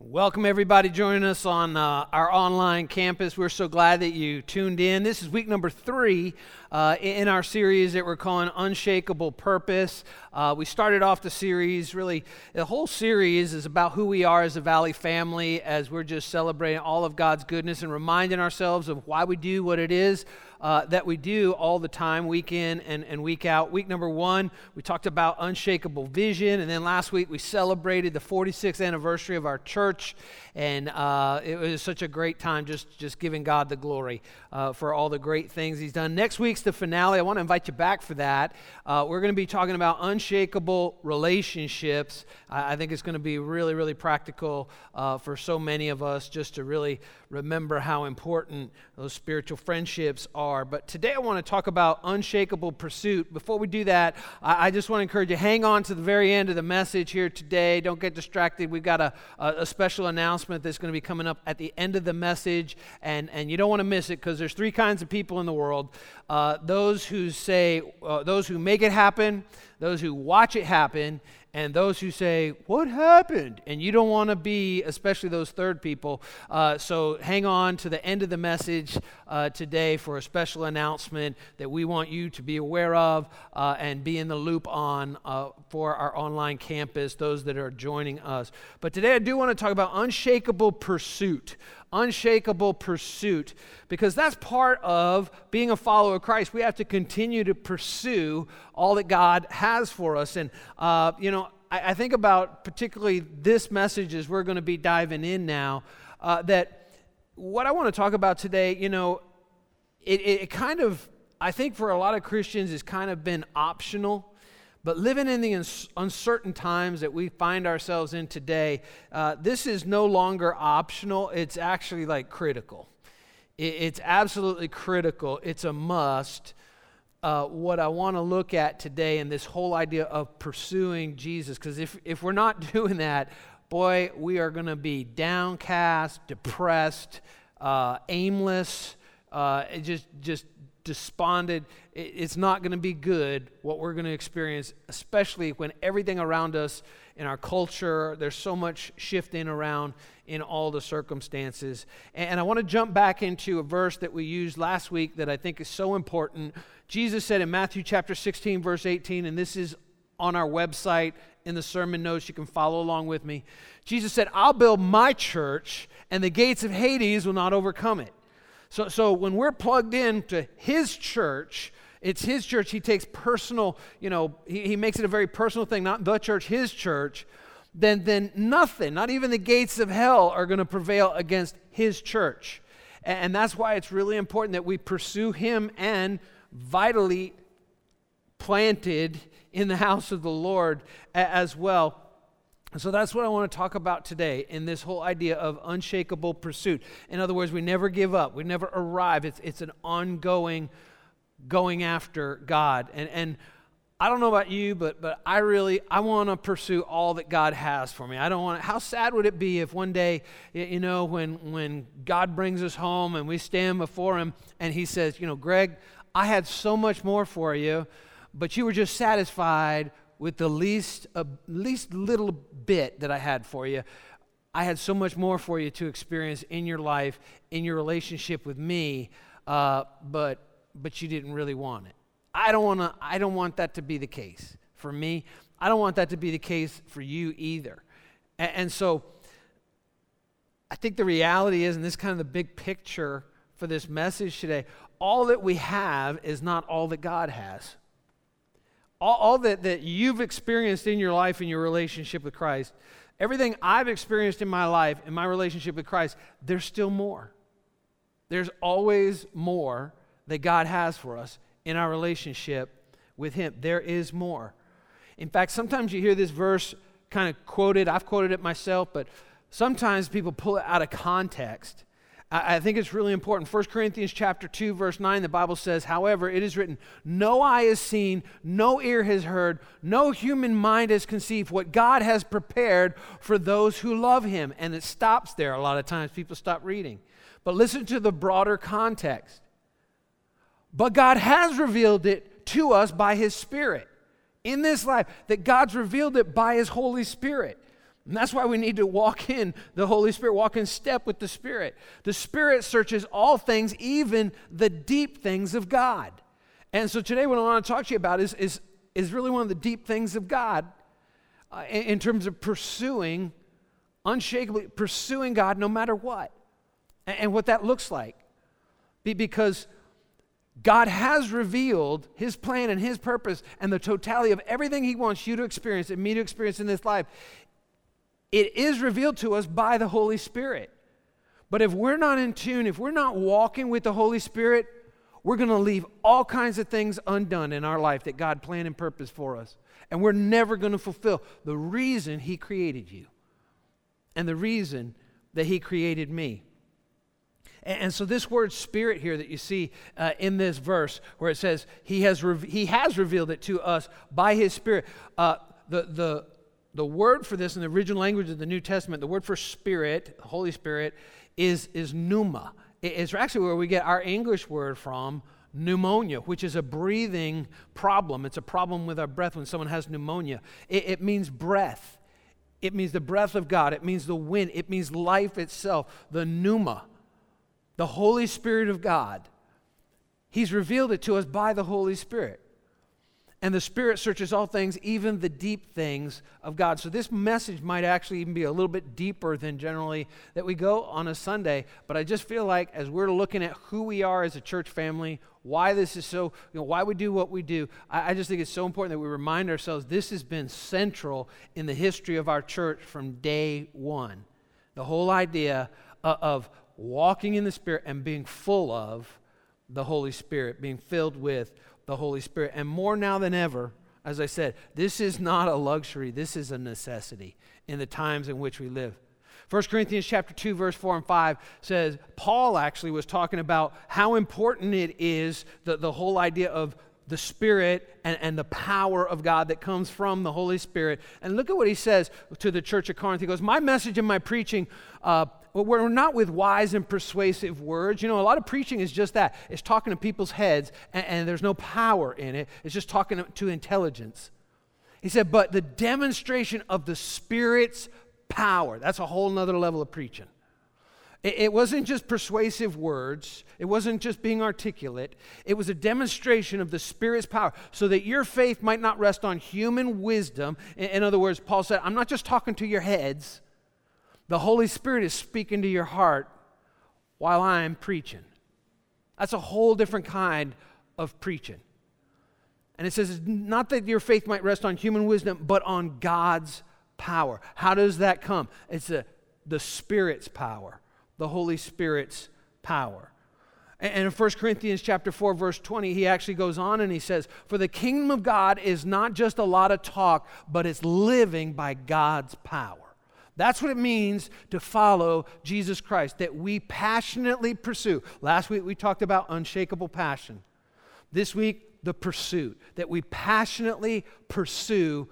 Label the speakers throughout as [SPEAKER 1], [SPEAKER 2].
[SPEAKER 1] Welcome, everybody, joining us on uh, our online campus. We're so glad that you tuned in. This is week number three uh, in our series that we're calling Unshakable Purpose. Uh, we started off the series, really, the whole series is about who we are as a Valley family as we're just celebrating all of God's goodness and reminding ourselves of why we do what it is uh, that we do all the time, week in and, and week out. Week number one, we talked about unshakable vision. And then last week, we celebrated the 46th anniversary of our church. And uh, it was such a great time just, just giving God the glory uh, for all the great things He's done. Next week's the finale. I want to invite you back for that. Uh, we're going to be talking about unshakable relationships. I, I think it's going to be really, really practical uh, for so many of us just to really remember how important those spiritual friendships are. But today I want to talk about unshakable pursuit. Before we do that, I, just want to encourage you hang on to the very end of the message here today. Don't get distracted. We've got a, a, a special announcement that's going to be coming up at the end of the message, and, and you don't want to miss it because there's three kinds of people in the world uh, those who say, uh, those who make it happen, those who watch it happen, and those who say, What happened? And you don't want to be, especially those third people. Uh, so hang on to the end of the message uh, today for a special announcement that we want you to be aware of uh, and be in the loop on uh, for our online campus, those that are joining us. But today I do want to talk about unshakable pursuit unshakable pursuit because that's part of being a follower of Christ. We have to continue to pursue all that God has for us. And, uh, you know, I, I, think about particularly this message as we're going to be diving in now, uh, that what I want to talk about today, you know, it, it kind of, I think for a lot of Christians, has kind of been optional. But living in the uncertain times that we find ourselves in today, uh, this is no longer optional. It's actually like critical. it's absolutely critical. It's a must. Uh, what I want to look at today and this whole idea of pursuing Jesus, because if, if we're not doing that, boy, we are going to be downcast, depressed, uh, aimless, uh, just, just despondent. It's not going to be good what we're going to experience, especially when everything around us in our culture, there's so much shifting around in all the circumstances. And I want to jump back into a verse that we used last week that I think is so important. Jesus said in Matthew chapter 16, verse 18, and this is on our website in the sermon notes. You can follow along with me. Jesus said, I'll build my church, and the gates of Hades will not overcome it. So, so when we're plugged into his church, it's his church. He takes personal, you know, he, he makes it a very personal thing, not the church, his church. Then, then nothing, not even the gates of hell, are going to prevail against his church. And, and that's why it's really important that we pursue him and vitally planted in the house of the Lord as well. So that's what I want to talk about today in this whole idea of unshakable pursuit. In other words, we never give up, we never arrive. It's, it's an ongoing going after God. And, and I don't know about you, but, but I really, I want to pursue all that God has for me. I don't want to, how sad would it be if one day, you know, when, when God brings us home and we stand before him and he says, you know, Greg, I had so much more for you, but you were just satisfied with the least, uh, least little bit that I had for you. I had so much more for you to experience in your life, in your relationship with me, uh, but, but you didn't really want it. I don't, wanna, I don't want that to be the case for me. I don't want that to be the case for you either. And, and so I think the reality is, and this is kind of the big picture for this message today, all that we have is not all that God has all, all that, that you've experienced in your life in your relationship with Christ, everything I've experienced in my life, in my relationship with Christ, there's still more. There's always more that God has for us in our relationship with Him. There is more. In fact, sometimes you hear this verse kind of quoted. I've quoted it myself, but sometimes people pull it out of context I think it's really important. 1 Corinthians chapter 2 verse 9 the Bible says, "However, it is written, no eye has seen, no ear has heard, no human mind has conceived what God has prepared for those who love him." And it stops there. A lot of times people stop reading. But listen to the broader context. But God has revealed it to us by his spirit in this life that God's revealed it by his Holy Spirit. And that's why we need to walk in the Holy Spirit, walk in step with the Spirit. The Spirit searches all things, even the deep things of God. And so today, what I want to talk to you about is, is, is really one of the deep things of God uh, in, in terms of pursuing, unshakably pursuing God no matter what, and, and what that looks like. Be, because God has revealed His plan and His purpose and the totality of everything He wants you to experience and me to experience in this life it is revealed to us by the Holy Spirit. But if we're not in tune, if we're not walking with the Holy Spirit, we're going to leave all kinds of things undone in our life that God planned and purposed for us. And we're never going to fulfill the reason He created you and the reason that He created me. And, so, this word spirit here that you see uh, in this verse, where it says, He has, re- he has revealed it to us by His Spirit, uh, the, the the word for this in the original language of the New Testament, the word for spirit, Holy Spirit, is, is pneuma. It's actually where we get our English word from, pneumonia, which is a breathing problem. It's a problem with our breath when someone has pneumonia. It, it means breath. It means the breath of God. It means the wind. It means life itself, the pneuma, the Holy Spirit of God. He's revealed it to us by the Holy Spirit. And the Spirit searches all things, even the deep things of God. So, this message might actually even be a little bit deeper than generally that we go on a Sunday. But I just feel like as we're looking at who we are as a church family, why this is so, you know, why we do what we do, I, I just think it's so important that we remind ourselves this has been central in the history of our church from day one. The whole idea of, of walking in the Spirit and being full of the Holy Spirit, being filled with the Holy Spirit. And more now than ever, as I said, this is not a luxury, this is a necessity in the times in which we live. 1 Corinthians chapter 2 verse 4 and 5 says Paul actually was talking about how important it is the, the whole idea of the Spirit and, and the power of God that comes from the Holy Spirit. And look at what he says to the church of Corinth. He goes, My message and my preaching uh, but we're not with wise and persuasive words. You know, a lot of preaching is just that it's talking to people's heads, and, and there's no power in it, it's just talking to intelligence. He said, but the demonstration of the Spirit's power, that's a whole nother level of preaching. It, wasn't just persuasive words, it wasn't just being articulate, it was a demonstration of the Spirit's power so that your faith might not rest on human wisdom. In other words, Paul said, I'm not just talking to your heads. The Holy Spirit is speaking to your heart while I'm preaching. That's a whole different kind of preaching. And it says, not that your faith might rest on human wisdom, but on God's power. How does that come? It's a, the Spirit's power, the Holy Spirit's power. And in 1 Corinthians chapter 4 verse 20 he actually goes on and he says for the kingdom of God is not just a lot of talk but it's living by God's power. That's what it means to follow Jesus Christ, that we passionately pursue. Last week we talked about unshakable passion. This week, the pursuit, that we passionately pursue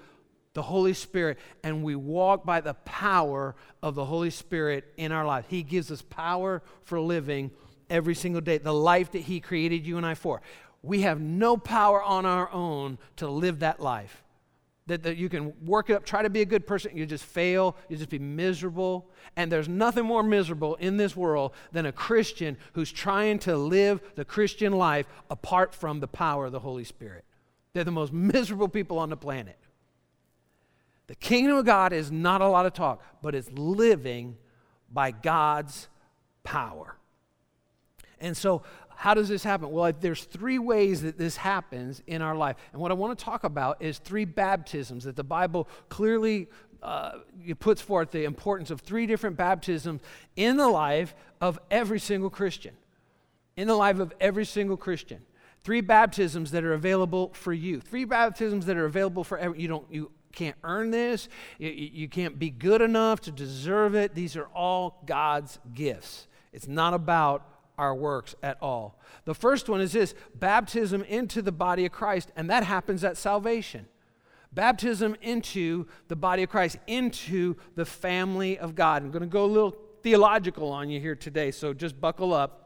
[SPEAKER 1] the Holy Spirit and we walk by the power of the Holy Spirit in our life. He gives us power for living every single day, the life that He created you and I for. We have no power on our own to live that life that, that you can work it up, try to be a good person, you just fail, you just be miserable. And there's nothing more miserable in this world than a Christian who's trying to live the Christian life apart from the power of the Holy Spirit. They're the most miserable people on the planet. The kingdom of God is not a lot of talk, but it's living by God's power. And so how does this happen? Well, there's three ways that this happens in our life. And what I want to talk about is three baptisms that the Bible clearly uh, puts forth the importance of three different baptisms in the life of every single Christian. In the life of every single Christian. Three baptisms that are available for you. Three baptisms that are available for every, you don't you can't earn this. You, you can't be good enough to deserve it. These are all God's gifts. It's not about our works at all. The first one is this baptism into the body of Christ, and that happens at salvation. Baptism into the body of Christ, into the family of God. I'm going to go a little theological on you here today, so just buckle up.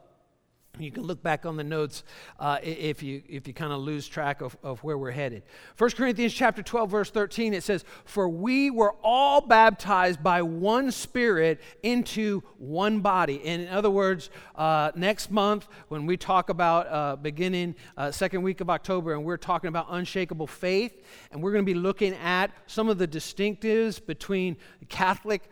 [SPEAKER 1] You can look back on the notes uh, if you, if you kind of lose track of, of where we're headed. 1 Corinthians chapter 12, verse 13, it says, For we were all baptized by one Spirit into one body. And in other words, uh, next month, when we talk about uh, beginning uh, second week of October, and we're talking about unshakable faith, and we're going to be looking at some of the distinctives between Catholic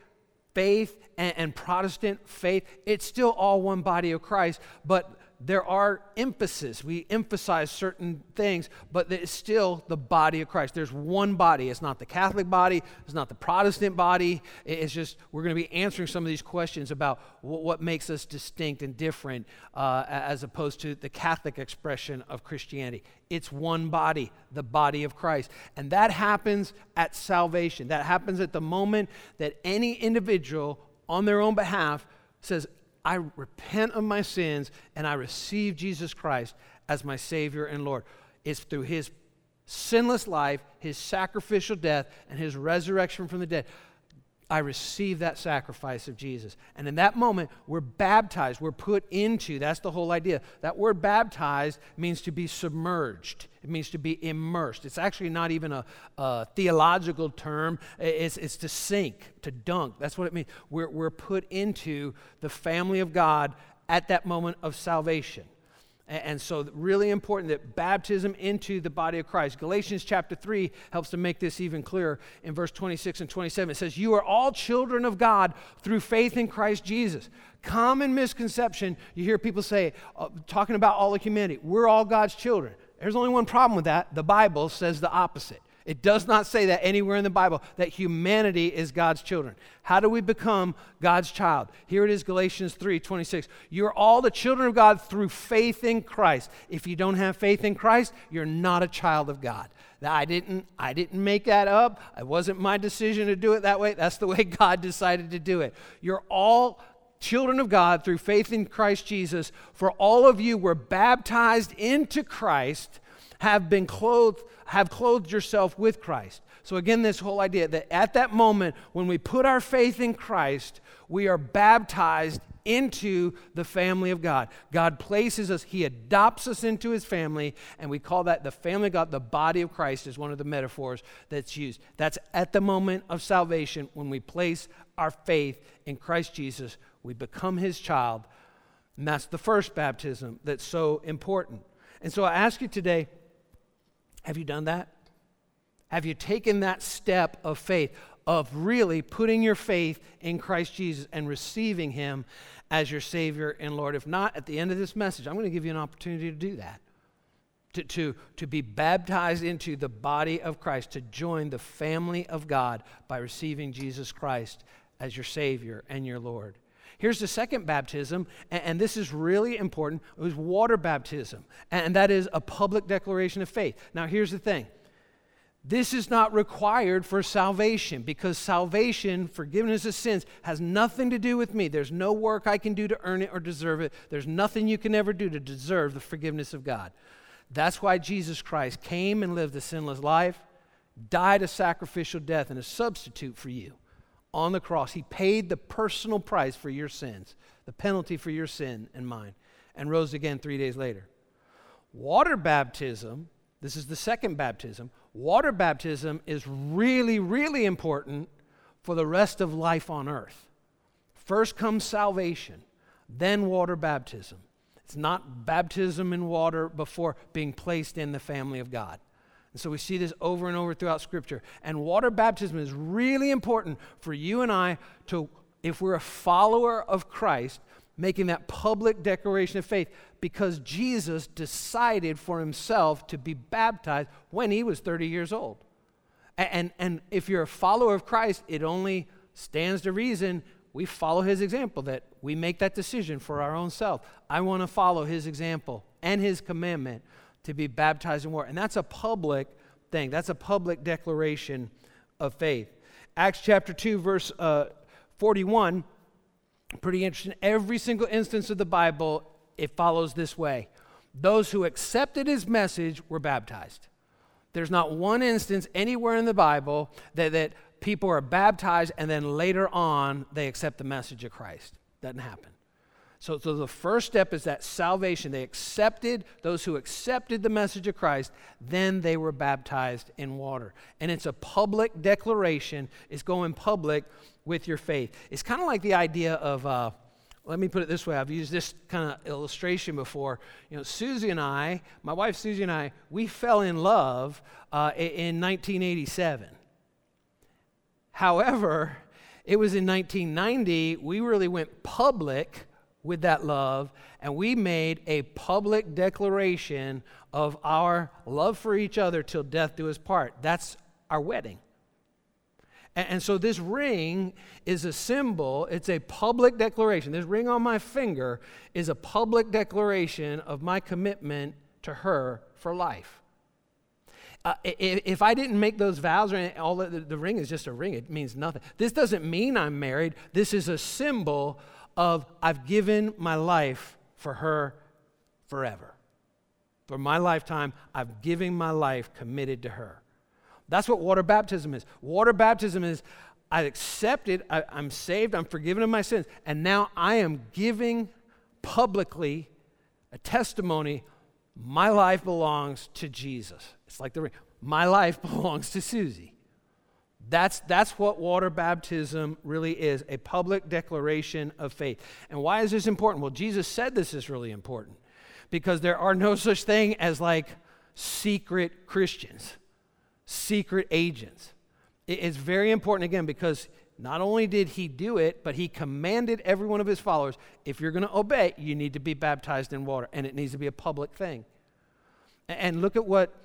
[SPEAKER 1] faith and, and, Protestant faith, it's still all one body of Christ, but there are emphasis. We emphasize certain things, but it's still the body of Christ. There's one body. It's not the Catholic body, it's not the Protestant body. It's just, we're going to be answering some of these questions about what, makes us distinct and different uh, as opposed to the Catholic expression of Christianity. It's one body, the body of Christ. And that happens at salvation. That happens at the moment that any individual on their own behalf says, I repent of my sins and I receive Jesus Christ as my Savior and Lord. It's through His sinless life, His sacrificial death, and His resurrection from the dead. I receive that sacrifice of Jesus. And in that moment, we're baptized. We're put into, that's the whole idea. That word baptized means to be submerged, it means to be immersed. It's actually not even a, a theological term, it's, it's to sink, to dunk. That's what it means. We're, we're put into the family of God at that moment of salvation. And so, really important that baptism into the body of Christ. Galatians chapter 3 helps to make this even clearer. In verse 26 and 27, it says, You are all children of God through faith in Christ Jesus. Common misconception you hear people say, uh, talking about all of humanity, we're all God's children. There's only one problem with that. The Bible says the opposite. It does not say that anywhere in the Bible that humanity is God's children. How do we become God's child? Here it is Galatians 3 26. You're all the children of God through faith in Christ. If you don't have faith in Christ, you're not a child of God. I didn't, I didn't make that up. It wasn't my decision to do it that way. That's the way God decided to do it. You're all children of God through faith in Christ Jesus. For all of you were baptized into Christ, have been clothed have clothed yourself with Christ. So, again, this whole idea that at that moment, when we put our faith in Christ, we are baptized into the family of God. God places us, He adopts us into His family, and we call that the family of God. The body of Christ is one of the metaphors that's used. That's at the moment of salvation when we place our faith in Christ Jesus, we become His child. And that's the first baptism that's so important. And so I ask you today have you done that? Have you taken that step of faith, of really putting your faith in Christ Jesus and receiving Him as your Savior and Lord? If not, at the end of this message, I'm going to give you an opportunity to do that. To, to, to be baptized into the body of Christ, to join the family of God by receiving Jesus Christ as your Savior and your Lord. Here's the second baptism, and, this is really important. It was water baptism, and that is a public declaration of faith. Now, here's the thing this is not required for salvation because salvation, forgiveness of sins, has nothing to do with me. There's no work I can do to earn it or deserve it. There's nothing you can ever do to deserve the forgiveness of God. That's why Jesus Christ came and lived a sinless life, died a sacrificial death, and a substitute for you on the cross. He paid the personal price for your sins, the penalty for your sin and mine, and rose again three days later. Water baptism, this is the second baptism. Water baptism is really, really important for the rest of life on earth. First comes salvation, then water baptism. It's not baptism in water before being placed in the family of God. And so we see this over and over throughout Scripture. And water baptism is really important for you and I to, if we're a follower of Christ, making that public declaration of faith because Jesus decided for himself to be baptized when he was 30 years old. And, and, if you're a follower of Christ, it only stands to reason we follow his example, that we make that decision for our own self. I want to follow his example and his commandment to be baptized in water. And that's a public thing, that's a public declaration of faith. Acts chapter 2, verse uh, 41, pretty interesting. Every single instance of the Bible, it follows this way those who accepted his message were baptized. There's not one instance anywhere in the Bible that, that people are baptized and then later on they accept the message of Christ. Doesn't happen. So, so the first step is that salvation. They accepted, those who accepted the message of Christ, then they were baptized in water. And it's a public declaration, it's going public with your faith. It's kind of like the idea of, uh, let me put it this way I've used this kind of illustration before. You know, Susie and I, my wife Susie and I, we fell in love uh, in 1987. However, it was in 1990 we really went public with that love, and we made a public declaration of our love for each other till death do us part. That's our wedding. And, so this ring is a symbol, it's a public declaration. This ring on my finger is a public declaration of my commitment to her for life. Uh, if I didn't make those vows, or all the, the ring is just a ring, it means nothing. This doesn't mean I'm married. This is a symbol of I've given my life for her forever. For my lifetime, I've given my life committed to her. That's what water baptism is. Water baptism is I accepted, I, I'm saved, I'm forgiven of my sins, and now I am giving publicly a testimony my life belongs to Jesus. It's like the ring. My life belongs to Susie. That's, that's what water baptism really is a public declaration of faith. And why is this important? Well, Jesus said this is really important because there are no such thing as like secret Christians, secret agents. It's very important again because not only did he do it, but he commanded every one of his followers if you're going to obey, you need to be baptized in water, and it needs to be a public thing. And look at what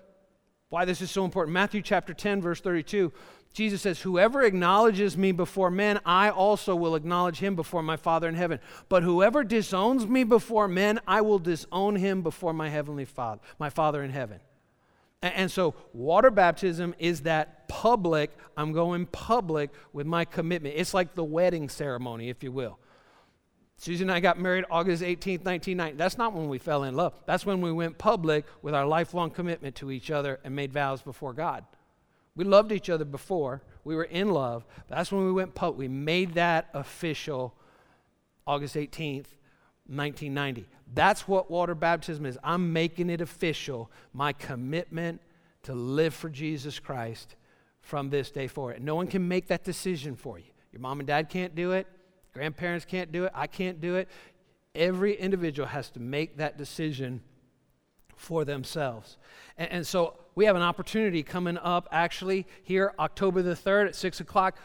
[SPEAKER 1] why this is so important. Matthew chapter 10 verse 32 Jesus says, Whoever acknowledges me before men, I also will acknowledge him before my Father in heaven. But whoever disowns me before men, I will disown him before my heavenly Father, my Father in heaven. And, so, water baptism is that public, I'm going public with my commitment. It's like the wedding ceremony, if you will. Susan and I got married August 18th, 1990. That's not when we fell in love. That's when we went public with our lifelong commitment to each other and made vows before God. We loved each other before. We were in love. That's when we went public. We made that official August 18th, 1990. That's what water baptism is. I'm making it official, my commitment to live for Jesus Christ from this day forward. No one can make that decision for you. Your mom and dad can't do it. Grandparents can't do it. I can't do it. Every individual has to make that decision for themselves. And, and, so we have an opportunity coming up actually here, October the 3rd at 6 o'clock.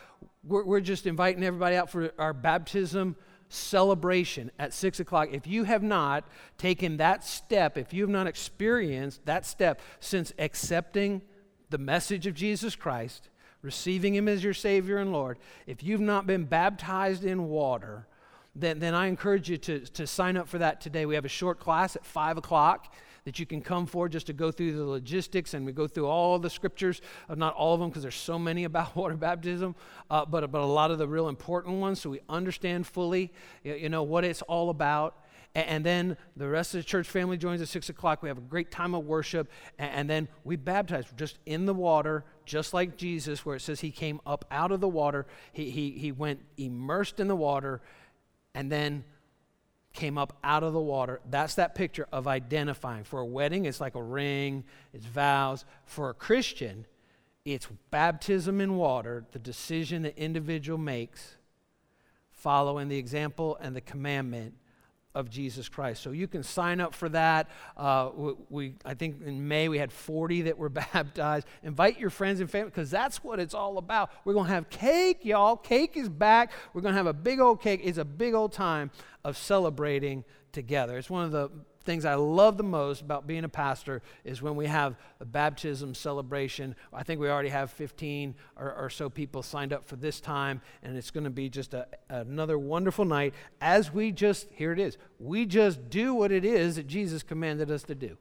[SPEAKER 1] We're, we're just inviting everybody out for our baptism celebration at 6 o'clock. If you have not taken that step, if you have not experienced that step since accepting the message of Jesus Christ, receiving Him as your Savior and Lord, if you've not been baptized in water, then, then I encourage you to, to sign up for that today. We have a short class at 5 o'clock that you can come for just to go through the logistics and we go through all the scriptures, uh, not all of them because there's so many about water baptism, uh, but, but a lot of the real important ones so we understand fully, you know, what it's all about. And then the rest of the church family joins at 6 o'clock. We have a great time of worship. And then we baptize just in the water, just like Jesus, where it says he came up out of the water. He, he, he went immersed in the water and then came up out of the water. That's that picture of identifying. For a wedding, it's like a ring, it's vows. For a Christian, it's baptism in water, the decision the individual makes following the example and the commandment of Jesus Christ. So you can sign up for that. Uh, we, I think in May we had 40 that were baptized. Invite your friends and family because that's what it's all about. We're going to have cake, y'all. Cake is back. We're going to have a big old cake. It's a big old time of celebrating together. It's one of the things I love the most about being a pastor is when we have a baptism celebration. I think we already have 15 or, or so people signed up for this time, and it's going to be just a, another wonderful night as we just, here it is, we just do what it is that Jesus commanded us to do.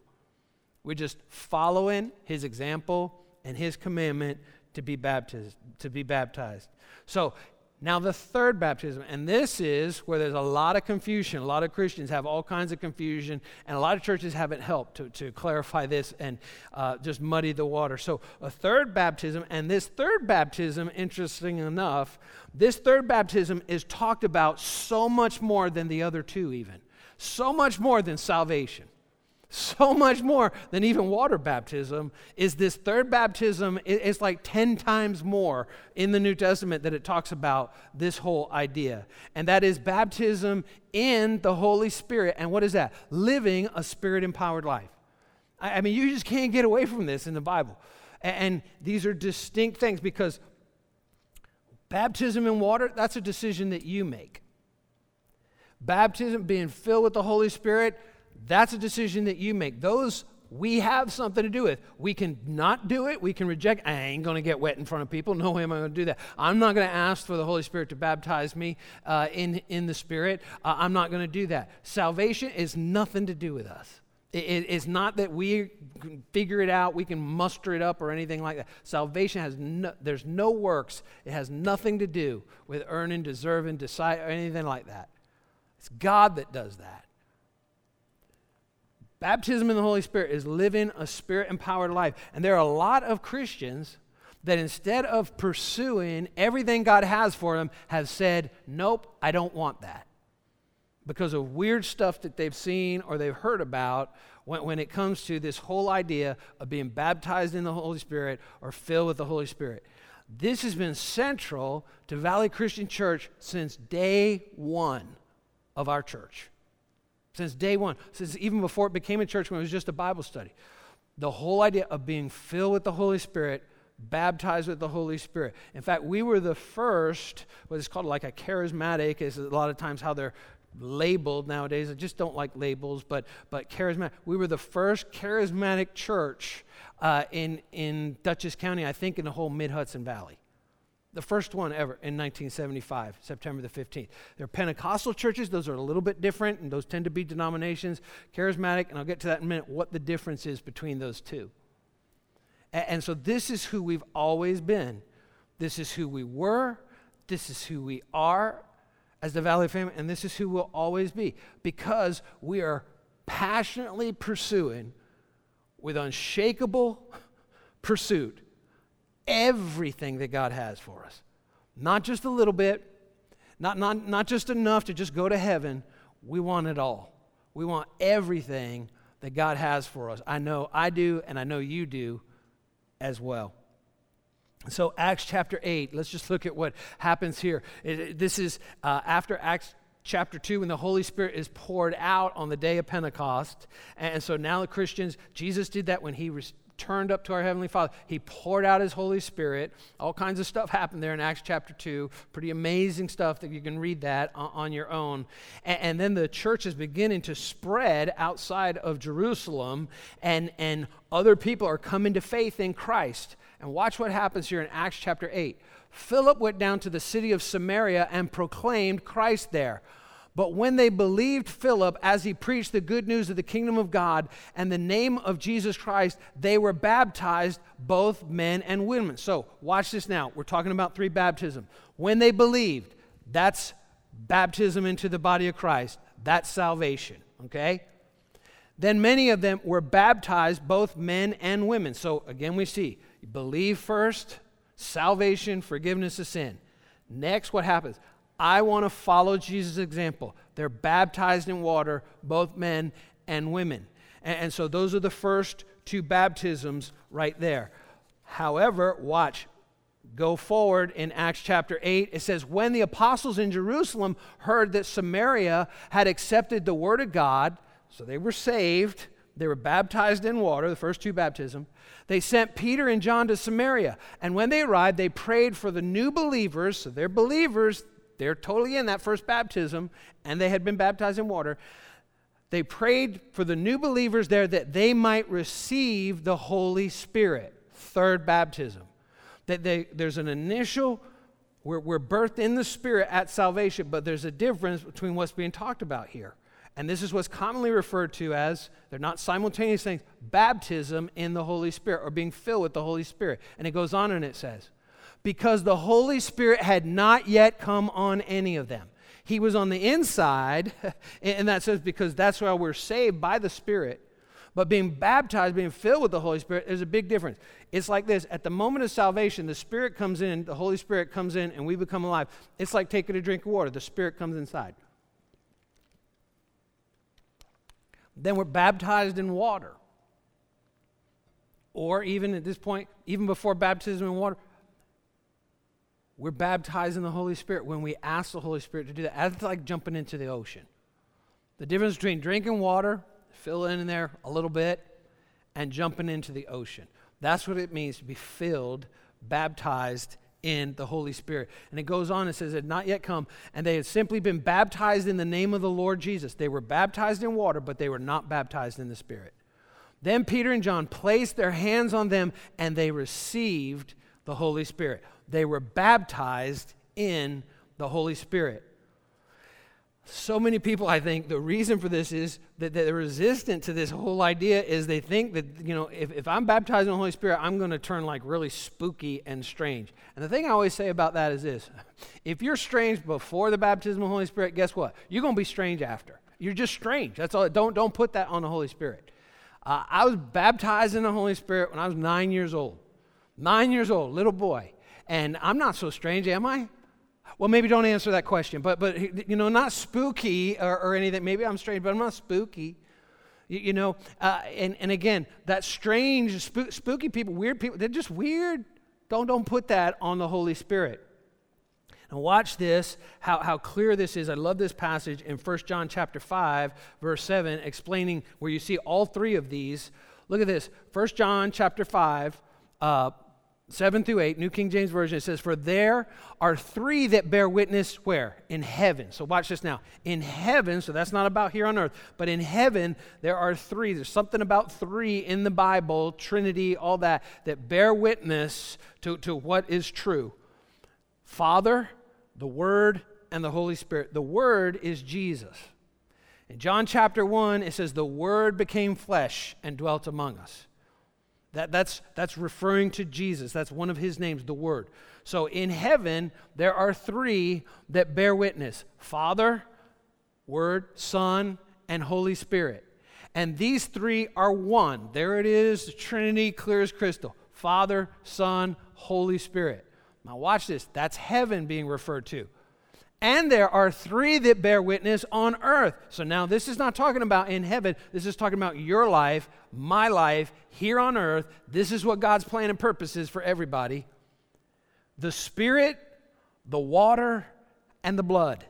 [SPEAKER 1] We're just following his example and his commandment to be baptized to be baptized. So now, the third baptism, and this is where there's a lot of confusion. A lot of Christians have all kinds of confusion, and a lot of churches haven't helped to, to clarify this and uh, just muddy the water. So, a third baptism, and this third baptism, interesting enough, this third baptism is talked about so much more than the other two, even. So much more than salvation. So much more than even water baptism is this third baptism. It's like 10 times more in the New Testament that it talks about this whole idea. And that is baptism in the Holy Spirit. And what is that? Living a spirit empowered life. I mean, you just can't get away from this in the Bible. And these are distinct things because baptism in water, that's a decision that you make. Baptism, being filled with the Holy Spirit, that's a decision that you make. Those we have something to do with. We can not do it. We can reject. I ain't going to get wet in front of people. No way am I going to do that. I'm not going to ask for the Holy Spirit to baptize me uh, in, in the Spirit. Uh, I'm not going to do that. Salvation is nothing to do with us. It, it, it's not that we figure it out, we can muster it up or anything like that. Salvation has no, there's no works. It has nothing to do with earning, deserving, decide, or anything like that. It's God that does that. Baptism in the Holy Spirit is living a spirit empowered life. And there are a lot of Christians that instead of pursuing everything God has for them, have said, Nope, I don't want that. Because of weird stuff that they've seen or they've heard about when, when it comes to this whole idea of being baptized in the Holy Spirit or filled with the Holy Spirit. This has been central to Valley Christian Church since day one of our church since day one, since even before it became a church when it was just a Bible study. The whole idea of being filled with the Holy Spirit, baptized with the Holy Spirit. In fact, we were the first, what is called like a charismatic, is a lot of times how they're labeled nowadays. I just don't like labels, but, but charismatic. We were the first charismatic church uh, in, in Dutchess County, I think in the whole Mid Hudson Valley. The first one ever in 1975, September the 15th. They're Pentecostal churches, those are a little bit different, and those tend to be denominations. Charismatic, and I'll get to that in a minute, what the difference is between those two. And, and so this is who we've always been. This is who we were, this is who we are as the Valley family, and this is who we'll always be because we are passionately pursuing with unshakable pursuit everything that God has for us. Not just a little bit, not, not, not just enough to just go to heaven. We want it all. We want everything that God has for us. I know I do, and I know you do as well. So, Acts chapter 8, let's just look at what happens here. It, this is uh, after Acts chapter 2 when the Holy Spirit is poured out on the day of Pentecost. And so now the Christians, Jesus did that when he turned up to our Heavenly Father. He poured out His Holy Spirit. All kinds of stuff happened there in Acts chapter 2. Pretty amazing stuff that you can read that on, on your own. And, and, then the church is beginning to spread outside of Jerusalem, and, and other people are coming to faith in Christ. And watch what happens here in Acts chapter 8. Philip went down to the city of Samaria and proclaimed Christ there. But when they believed Philip as he preached the good news of the kingdom of God and the name of Jesus Christ, they were baptized, both men and women. So, watch this now. We're talking about three baptism. When they believed, that's baptism into the body of Christ. That's salvation, okay? Then many of them were baptized, both men and women. So, again, we see believe first, salvation, forgiveness of sin. Next, what happens? I want to follow Jesus' example. They're baptized in water, both men and women. And, and, so those are the first two baptisms right there. However, watch, go forward in Acts chapter 8. It says, When the apostles in Jerusalem heard that Samaria had accepted the word of God, so they were saved, they were baptized in water, the first two baptisms. They sent Peter and John to Samaria. And when they arrived, they prayed for the new believers. So they're believers, they're totally in that first baptism, and they had been baptized in water. They prayed for the new believers there that they might receive the Holy Spirit, third baptism. That they, there's an initial, we're, we're birthed in the Spirit at salvation, but there's a difference between what's being talked about here. And this is what's commonly referred to as, they're not simultaneous things, baptism in the Holy Spirit or being filled with the Holy Spirit. And it goes on and it says, because the Holy Spirit had not yet come on any of them. He was on the inside, and that says because that's why we're saved by the Spirit. But being baptized, being filled with the Holy Spirit, there's a big difference. It's like this at the moment of salvation, the Spirit comes in, the Holy Spirit comes in, and we become alive. It's like taking a drink of water, the Spirit comes inside. Then we're baptized in water. Or even at this point, even before baptism in water, we're baptized in the Holy Spirit when we ask the Holy Spirit to do that. That's like jumping into the ocean. The difference between drinking water, fill in there a little bit, and jumping into the ocean. That's what it means to be filled, baptized in the Holy Spirit. And it goes on and says, it had not yet come, and they had simply been baptized in the name of the Lord Jesus. They were baptized in water, but they were not baptized in the Spirit. Then Peter and John placed their hands on them, and they received the Holy Spirit. They were baptized in the Holy Spirit. So many people, I think, the reason for this is that they're resistant to this whole idea is they think that, you know, if, if I'm baptized in the Holy Spirit, I'm going to turn like really spooky and strange. And the thing I always say about that is this if you're strange before the baptism of the Holy Spirit, guess what? You're going to be strange after. You're just strange. That's all. Don't, don't put that on the Holy Spirit. Uh, I was baptized in the Holy Spirit when I was nine years old. Nine years old, little boy. And I'm not so strange, am I? Well, maybe don't answer that question, but, but you know, not spooky or, or anything. Maybe I'm strange, but I'm not spooky. You, you know, uh, and, and again, that strange, spook, spooky people, weird people, they're just weird. Don't, don't put that on the Holy Spirit. And watch this, how, how clear this is. I love this passage in 1 John chapter 5, verse 7, explaining where you see all three of these. Look at this. 1 John chapter 5, uh, 7 through 8, New King James Version, it says, For there are three that bear witness where? In heaven. So watch this now. In heaven, so that's not about here on earth, but in heaven, there are three. There's something about three in the Bible, Trinity, all that, that bear witness to, to what is true Father, the Word, and the Holy Spirit. The Word is Jesus. In John chapter 1, it says, The Word became flesh and dwelt among us. That, that's, that's referring to Jesus. That's one of his names, the Word. So in heaven, there are three that bear witness Father, Word, Son, and Holy Spirit. And these three are one. There it is, the Trinity, clear as crystal Father, Son, Holy Spirit. Now, watch this. That's heaven being referred to. And there are three that bear witness on earth. So now this is not talking about in heaven. This is talking about your life, my life, here on earth. This is what God's plan and purpose is for everybody the Spirit, the water, and the blood.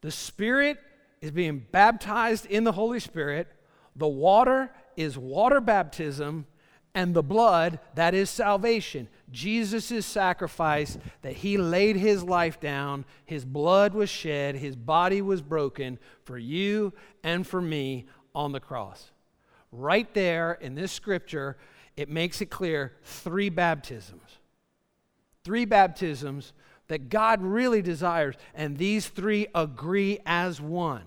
[SPEAKER 1] The Spirit is being baptized in the Holy Spirit. The water is water baptism and the blood, that is salvation. Jesus' sacrifice, that he laid his life down, his blood was shed, his body was broken for you and for me on the cross. Right there in this scripture, it makes it clear three baptisms. Three baptisms that God really desires, and these three agree as one.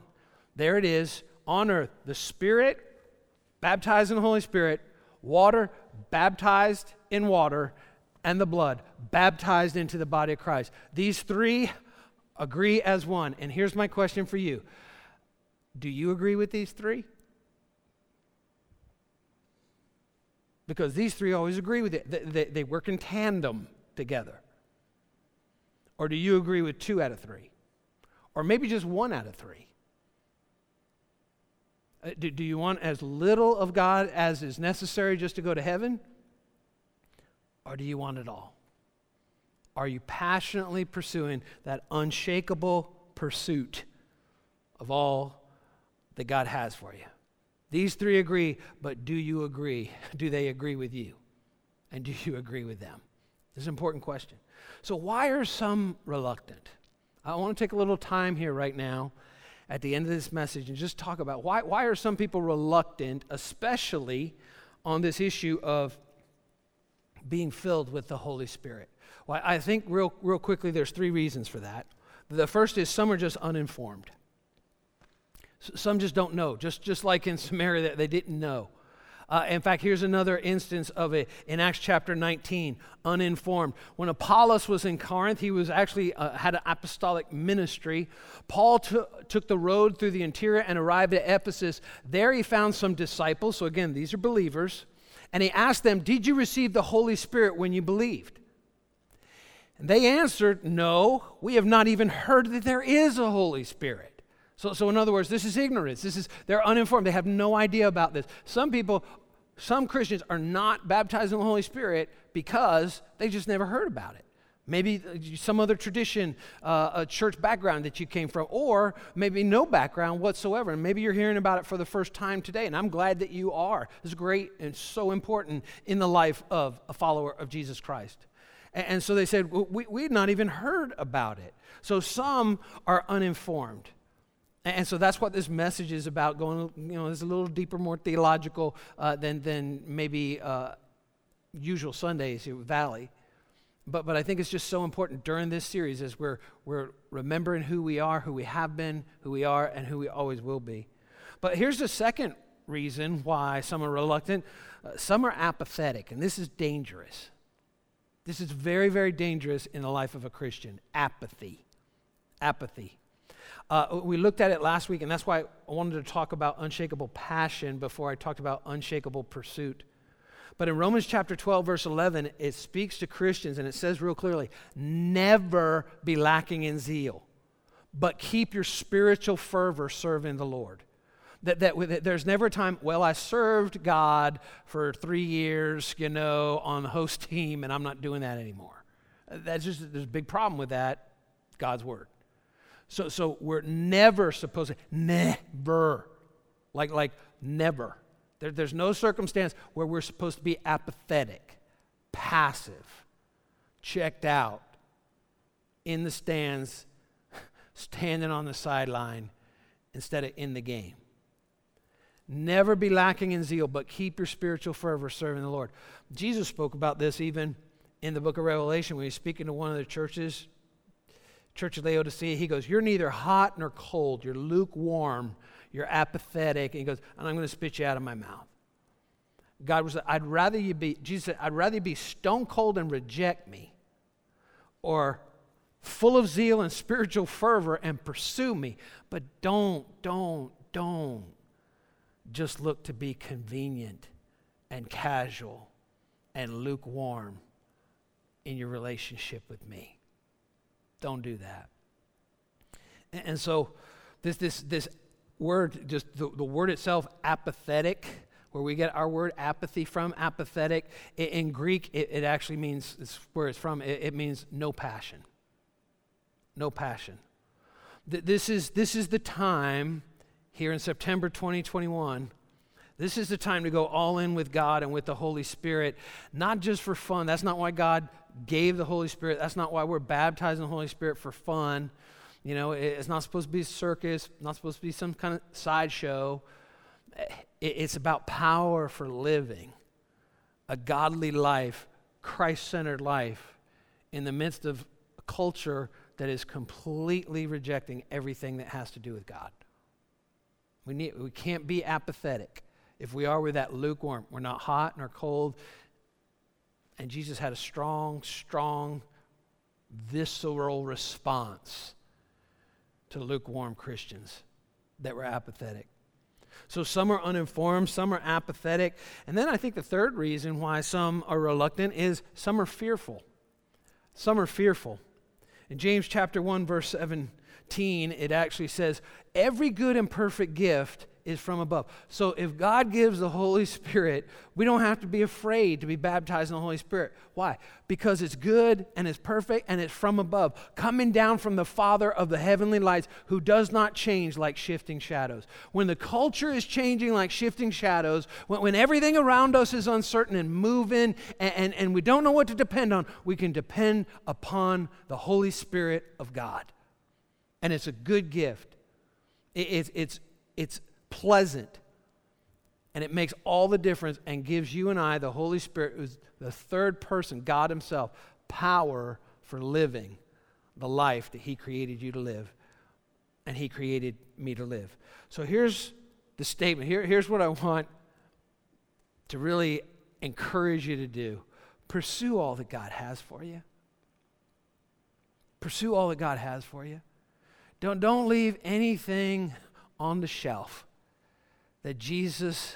[SPEAKER 1] There it is on earth the Spirit, baptized in the Holy Spirit, water, baptized in water, and the blood, baptized into the body of Christ. These three agree as one. And here's my question for you Do you agree with these three? Because these three always agree with it, they, they, they work in tandem together. Or do you agree with two out of three? Or maybe just one out of three? Uh, do, do you want as little of God as is necessary just to go to heaven? Or do you want it all? Are you passionately pursuing that unshakable pursuit of all that God has for you? These three agree, but do you agree? Do they agree with you? And do you agree with them? This is an important question. So, why are some reluctant? I want to take a little time here right now at the end of this message and just talk about why, why are some people reluctant, especially on this issue of being filled with the Holy Spirit? Well, I think real, real quickly there's three reasons for that. The first is some are just uninformed. Some just don't know, just, just like in Samaria, they didn't know. Uh, in fact, here's another instance of it in Acts chapter 19, uninformed. When Apollos was in Corinth, he was actually uh, had an apostolic ministry. Paul t- took the road through the interior and arrived at Ephesus. There he found some disciples. So again, these are believers. And he asked them, Did you receive the Holy Spirit when you believed? And they answered, No, we have not even heard that there is a Holy Spirit. So, so in other words, this is ignorance. This is they're uninformed. They have no idea about this. Some people, some Christians are not baptized in the Holy Spirit because they just never heard about it. Maybe some other tradition, uh, a church background that you came from, or maybe no background whatsoever. And maybe you're hearing about it for the first time today, and I'm glad that you are. It's great and so important in the life of a follower of Jesus Christ. And, and so they said, we, we had not even heard about it. So some are uninformed. And so that's what this message is about. Going, you know, it's a little deeper, more theological uh, than than maybe uh, usual Sundays here at Valley. But, but I think it's just so important during this series as we're, we're remembering who we are, who we have been, who we are, and who we always will be. But here's the second reason why some are reluctant uh, some are apathetic, and this is dangerous. This is very, very dangerous in the life of a Christian apathy. Apathy. Uh, we looked at it last week, and that's why I wanted to talk about unshakable passion before I talked about unshakable pursuit. But in Romans chapter 12, verse 11, it speaks to Christians and it says real clearly never be lacking in zeal, but keep your spiritual fervor serving the Lord. That, that, that, there's never a time, well, I served God for three years, you know, on the host team, and I'm not doing that anymore. That's just, there's a big problem with that, God's word. So, so we're never supposed to, never, like, like never there, there's no circumstance where we're supposed to be apathetic, passive, checked out, in the stands, standing on the sideline instead of in the game. Never be lacking in zeal, but keep your spiritual fervor serving the Lord. Jesus spoke about this even in the book of Revelation when he's speaking to one of the churches, Church of Laodicea. He goes, You're neither hot nor cold, you're lukewarm you're apathetic. And he goes, and I'm going to spit you out of my mouth. God was, I'd rather you be, Jesus said, I'd rather you be stone cold and reject me or full of zeal and spiritual fervor and pursue me. But don't, don't, don't just look to be convenient and casual and lukewarm in your relationship with me. Don't do that. And, and so this, this, this word, just the, the word itself, apathetic, where we get our word apathy from, apathetic, it, in Greek, it, it, actually means, it's where it's from, it, it means no passion. No passion. Th- this, is, this is the time here in September 2021. This is the time to go all in with God and with the Holy Spirit, not just for fun. That's not why God gave the Holy Spirit. That's not why we're baptized in the Holy Spirit for fun. You know, it's not supposed to be a circus, not supposed to be some kind of sideshow. It's about power for living a godly life, Christ centered life in the midst of a culture that is completely rejecting everything that has to do with God. We, need, we can't be apathetic. If we are, we're that lukewarm. We're not hot nor cold. And Jesus had a strong, strong, visceral response to lukewarm Christians that were apathetic. So some are uninformed, some are apathetic. And then I think the third reason why some are reluctant is some are fearful. Some are fearful. In James chapter 1 verse 17, it actually says, "Every good and perfect gift is from above. So if God gives the Holy Spirit, we don't have to be afraid to be baptized in the Holy Spirit. Why? Because it's good and it's perfect and it's from above, coming down from the Father of the heavenly lights who does not change like shifting shadows. When the culture is changing like shifting shadows, when, when everything around us is uncertain and moving and, and, and we don't know what to depend on, we can depend upon the Holy Spirit of God. And it's a good gift. It, it's, it's, it's pleasant. And it makes all the difference and gives you and I, the Holy Spirit, who's the third person, God Himself, power for living the life that He created you to live and He created me to live. So here's the statement. Here, here's what I want to really encourage you to do pursue all that God has for you. Pursue all that God has for you. Don't, don't leave anything on the shelf that Jesus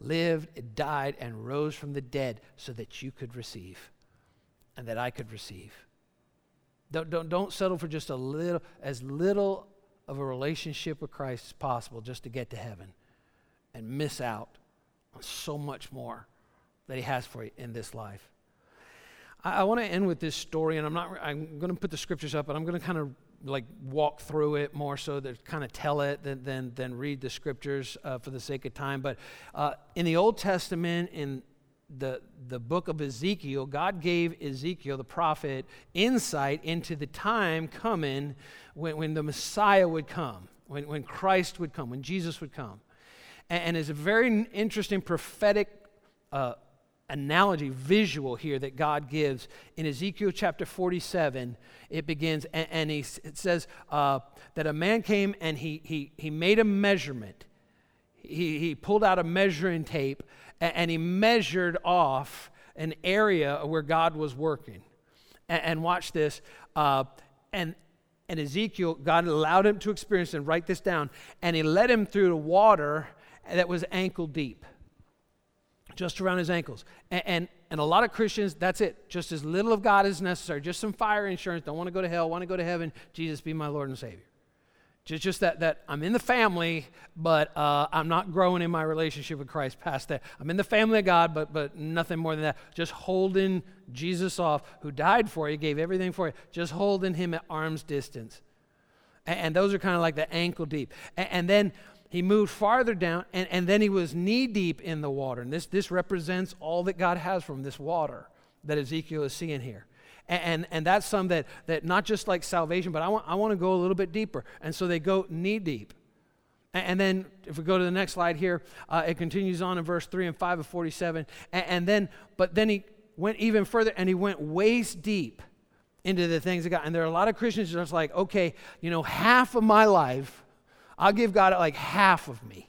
[SPEAKER 1] lived, died, and rose from the dead so that you could receive and that I could receive. Don't, don't, don't settle for just a little, as little of a relationship with Christ as possible just to get to heaven and miss out on so much more that He has for you in this life. I, I want to end with this story, and I'm not. I'm going to put the scriptures up, but I'm going to kind of like walk through it more so that kind of tell it than than, than read the scriptures uh, for the sake of time. But uh, in the Old Testament, in the, the book of Ezekiel, God gave Ezekiel, the prophet, insight into the time coming when, when the Messiah would come, when, when Christ would come, when Jesus would come. And, and it's a very interesting prophetic uh, analogy, visual here that God gives. In Ezekiel chapter 47, it begins, and, and he, it says uh, that a man came and he, he, he made a measurement. He, he pulled out a measuring tape and, and he measured off an area where God was working. And, and watch this. Uh, and, and Ezekiel, God allowed him to experience and write this down. And he led him through the water that was ankle deep, just around his ankles. And, and, and a lot of Christians, that's it. Just as little of God as necessary. Just some fire insurance. Don't want to go to hell, want to go to heaven. Jesus, be my Lord and Savior. Just, just that, that I'm in the family, but uh, I'm not growing in my relationship with Christ past that. I'm in the family of God, but, but nothing more than that. Just holding Jesus off, who died for you, gave everything for you, just holding him at arm's distance. And, and those are kind of like the ankle deep. And, and then he moved farther down, and, and then he was knee deep in the water. And this, this represents all that God has from this water that Ezekiel is seeing here. And, and that's some that, that not just like salvation, but I want, I want to go a little bit deeper. And so they go knee deep. And, and then if we go to the next slide here, uh, it continues on in verse 3 and 5 of 47. And, and then, but then he went even further and he went waist deep into the things of God. And there are a lot of Christians just like, okay, you know, half of my life, I'll give God like half of me.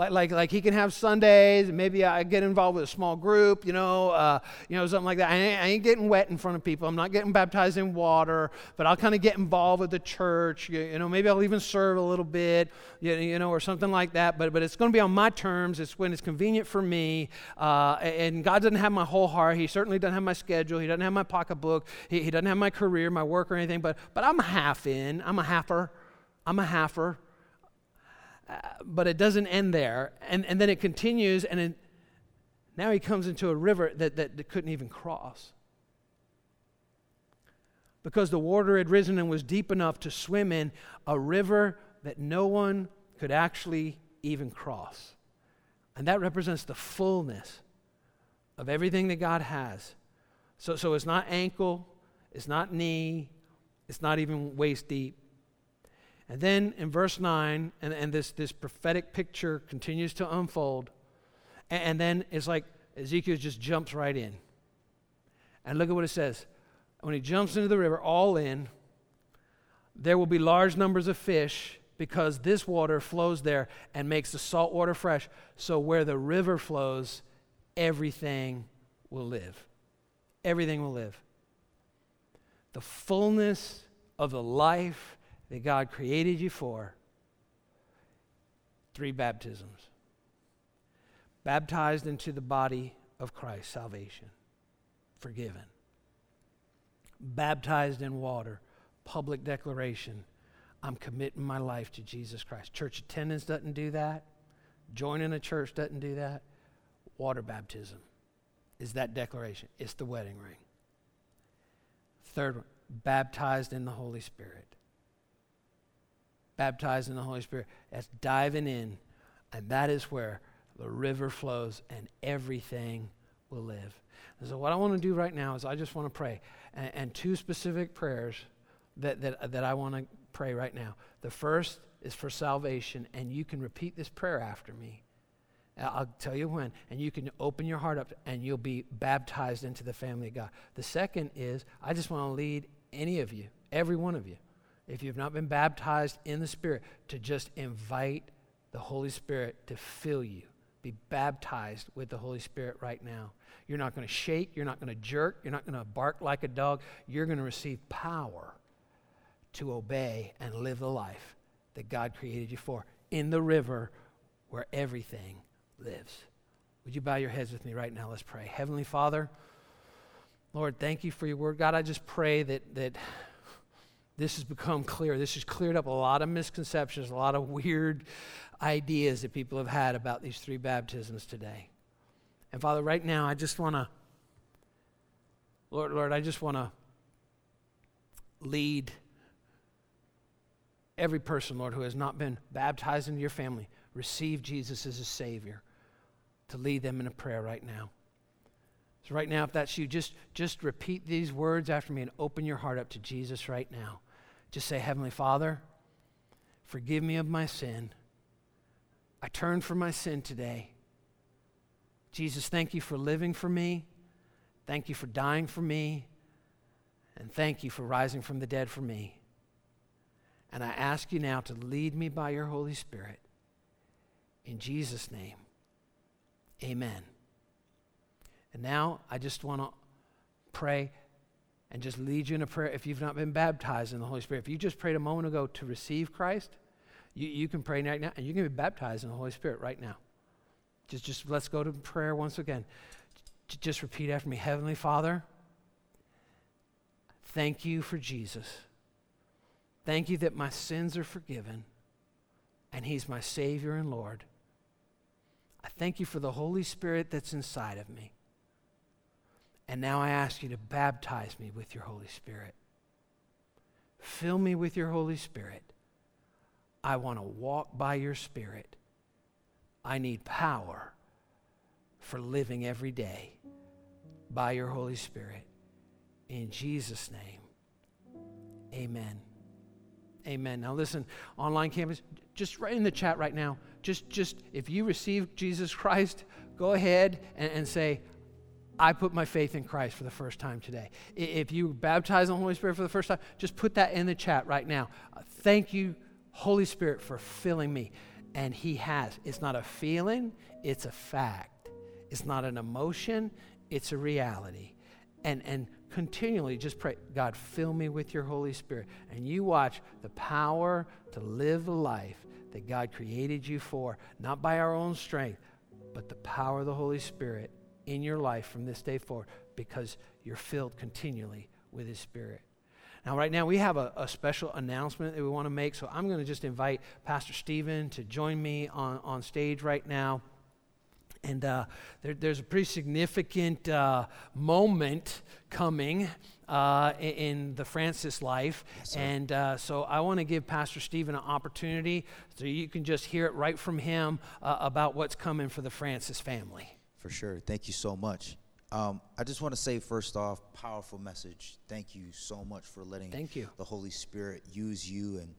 [SPEAKER 1] Like, like, like he can have Sundays, maybe I get involved with a small group, you know, uh, you know, something like that. I ain't, I ain't, getting wet in front of people. I'm not getting baptized in water, but I'll kind of get involved with the church. You, you, know, maybe I'll even serve a little bit, you, you, know, or something like that. But, but it's going to be on my terms. It's when it's convenient for me. Uh, and God doesn't have my whole heart. He certainly doesn't have my schedule. He doesn't have my pocketbook. He, he doesn't have my career, my work, or anything. But, but I'm half in. I'm a halfer. I'm a halfer uh, but it doesn't end there. And, and then it continues, and it, now he comes into a river that, that, that couldn't even cross. Because the water had risen and was deep enough to swim in, a river that no one could actually even cross. And that represents the fullness of everything that God has. So, so it's not ankle, it's not knee, it's not even waist deep. And then in verse 9, and, and this, this prophetic picture continues to unfold. And, and then it's like Ezekiel just jumps right in. And look at what it says. When he jumps into the river, all in, there will be large numbers of fish because this water flows there and makes the salt water fresh. So where the river flows, everything will live. Everything will live. The fullness of the life that God created you for three baptisms baptized into the body of Christ, salvation, forgiven, baptized in water, public declaration. I'm committing my life to Jesus Christ. Church attendance doesn't do that. Joining a church doesn't do that. Water baptism is that declaration. It's the wedding ring. Third one, baptized in the Holy Spirit baptized in the Holy Spirit. That's diving in. And that is where the river flows and everything will live. And so, what I want to do right now is I just want to pray. And, and two specific prayers that, that, that I want to pray right now. The first is for salvation, and you can repeat this prayer after me. I'll tell you when. And you can open your heart up and you'll be baptized into the family of God. The second is I just want to lead any of you, every one of you, if you've not been baptized in the Spirit, to just invite the Holy Spirit to fill you. Be baptized with the Holy Spirit right now. You're not going to shake, you're not going to jerk, you're not going to bark like a dog. You're going to receive power to obey and live the life that God created you for in the river where everything lives. Would you bow your heads with me right now? Let's pray. Heavenly Father, Lord, thank you for your word. God, I just pray that, that this has become clear. This has cleared up a lot of misconceptions, a lot of weird ideas that people have had about these three baptisms today. And Father, right now, I just want to, Lord, Lord, I just want to lead every person, Lord, who has not been baptized into your family, receive Jesus as a Savior, to lead them in a prayer right now. So right now, if that's you, just, just repeat these words after me and open your heart up to Jesus right now. Just say, Heavenly Father, forgive me of my sin. I turn from my sin today. Jesus, thank you for living for me. Thank you for dying for me. And thank you for rising from the dead for me. And I ask you now to lead me by your Holy Spirit. In Jesus' name, amen. And now I just want to pray and just lead you in a prayer. If you've not been baptized in the Holy Spirit, if you just prayed a moment ago to receive Christ, you, you can pray right now and you can be baptized in the Holy Spirit right now. Just, just let's go to prayer once again. Just repeat after me Heavenly Father, thank you for Jesus. Thank you that my sins are forgiven and He's my Savior and Lord. I thank you for the Holy Spirit that's inside of me. And now I ask you to baptize me with your Holy Spirit. Fill me with your Holy Spirit. I want to walk by your Spirit. I need power for living every day by your Holy Spirit. In Jesus' name, amen. Amen. Now listen, online campus, just write in the chat right now. Just, just if you receive Jesus Christ, go ahead and, and say, I put my faith in Christ for the first time today. If you baptize in the Holy Spirit for the first time, just put that in the chat right now. Uh, thank you, Holy Spirit, for filling me. And He has. It's not a feeling, it's a fact. It's not an emotion, it's a reality. And, and continually just pray, God, fill me with your Holy Spirit. And you watch the power to live the life that God created you for, not by our own strength, but the power of the Holy Spirit in your life from this day forward because you're filled continually with His Spirit. Now, right now, we have a, a special announcement that we want to make, so I'm going to just invite Pastor Stephen to join me on, on stage right now. And uh, there, there's a pretty significant uh, moment coming uh, in the Francis life. Yes, and uh, so I want to give Pastor Stephen an opportunity so you can just hear it right from him uh, about what's coming for the Francis family.
[SPEAKER 2] For sure. Thank you so much. Um, I just want to say, first off, powerful message. Thank you so much for letting
[SPEAKER 1] Thank you.
[SPEAKER 2] the Holy Spirit use you and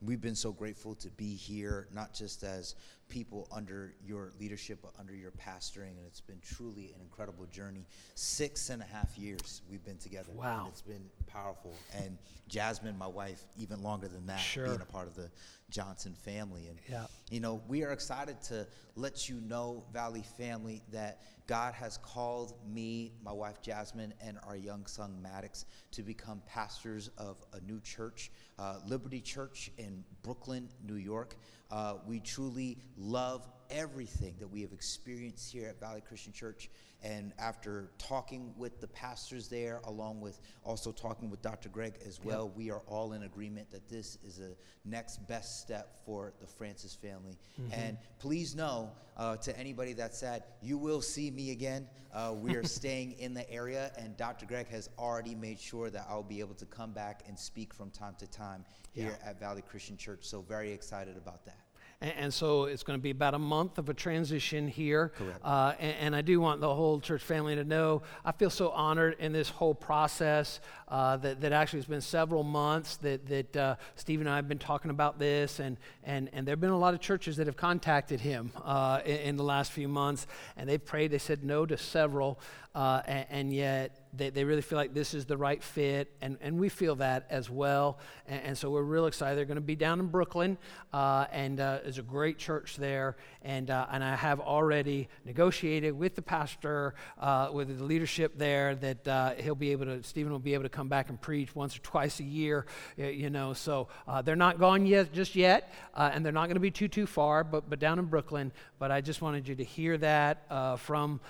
[SPEAKER 2] we've been so grateful to be here, not just as people under your leadership, under your pastoring. And it's been truly an incredible journey. Six and a half years we've been together.
[SPEAKER 1] Wow.
[SPEAKER 2] it's been powerful. And Jasmine, my wife, even longer than that,
[SPEAKER 1] sure.
[SPEAKER 2] being a part of the Johnson family. And,
[SPEAKER 1] yeah.
[SPEAKER 2] you know, we are excited to let you know, Valley family, that God has called me, my wife Jasmine, and our young son Maddox to become pastors of a new church, uh, Liberty Church in Brooklyn, New York. Uh, we truly love everything that we have experienced here at Valley Christian Church. And after talking with the pastors there, along with also talking with Dr. Greg as well, yep. we are all in agreement that this is a next best step for the Francis family. Mm-hmm. And please know uh, to anybody that said, you will see me again. Uh, we are staying in the area, and Dr. Greg has already made sure that I'll be able to come back and speak from time to time here yeah. at Valley Christian Church. So, very excited about that.
[SPEAKER 1] And, and, so it's going to be about a month of a transition here.
[SPEAKER 2] Correct.
[SPEAKER 1] Uh, and, and, I do want the whole church family to know I feel so honored in this whole process uh, that, that actually it's been several months that, that uh, Steve and I have been talking about this. And, and, and there have been a lot of churches that have contacted him uh, in, in, the last few months. And they've prayed, they said no to several. Uh, and, and yet, they, they really feel like this is the right fit, and, and we feel that as well. And, and so we're real excited. They're going to be down in Brooklyn, uh, and uh, there's a great church there. And, uh, and I have already negotiated with the pastor, uh, with the leadership there, that uh, he'll be able to, Stephen will be able to come back and preach once or twice a year, you know. So uh, they're not gone yet, just yet, and they're not going to be too, too far, but, but down in Brooklyn. But I just wanted you to hear that from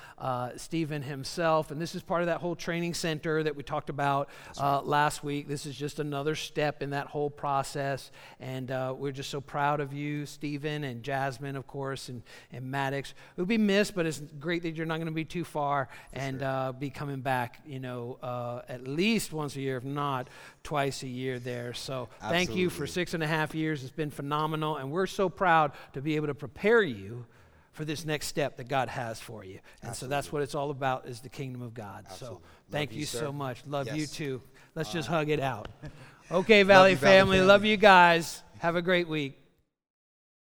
[SPEAKER 1] Stephen himself. And this is part of that whole training center that we talked about uh, last week. This is just another step in that whole process. And uh, we're just so proud of you, Stephen, and Jasmine, of course, and, and Maddox. We'll be missed, but it's great that you're not going to be too far and uh, be coming back, you know, uh, at least once a year, if not twice a year there. So thank you for six and a half years. It's been phenomenal. And we're so proud to be able to prepare you for this next step that God has for you. And so that's what it's all about is the kingdom of God.
[SPEAKER 2] Absolutely.
[SPEAKER 1] So thank you,
[SPEAKER 2] you,
[SPEAKER 1] so much. Love you too. Let's just uh, hug it out. Okay,
[SPEAKER 2] Valley
[SPEAKER 1] family.
[SPEAKER 2] family.
[SPEAKER 1] Love you guys. Have a great week.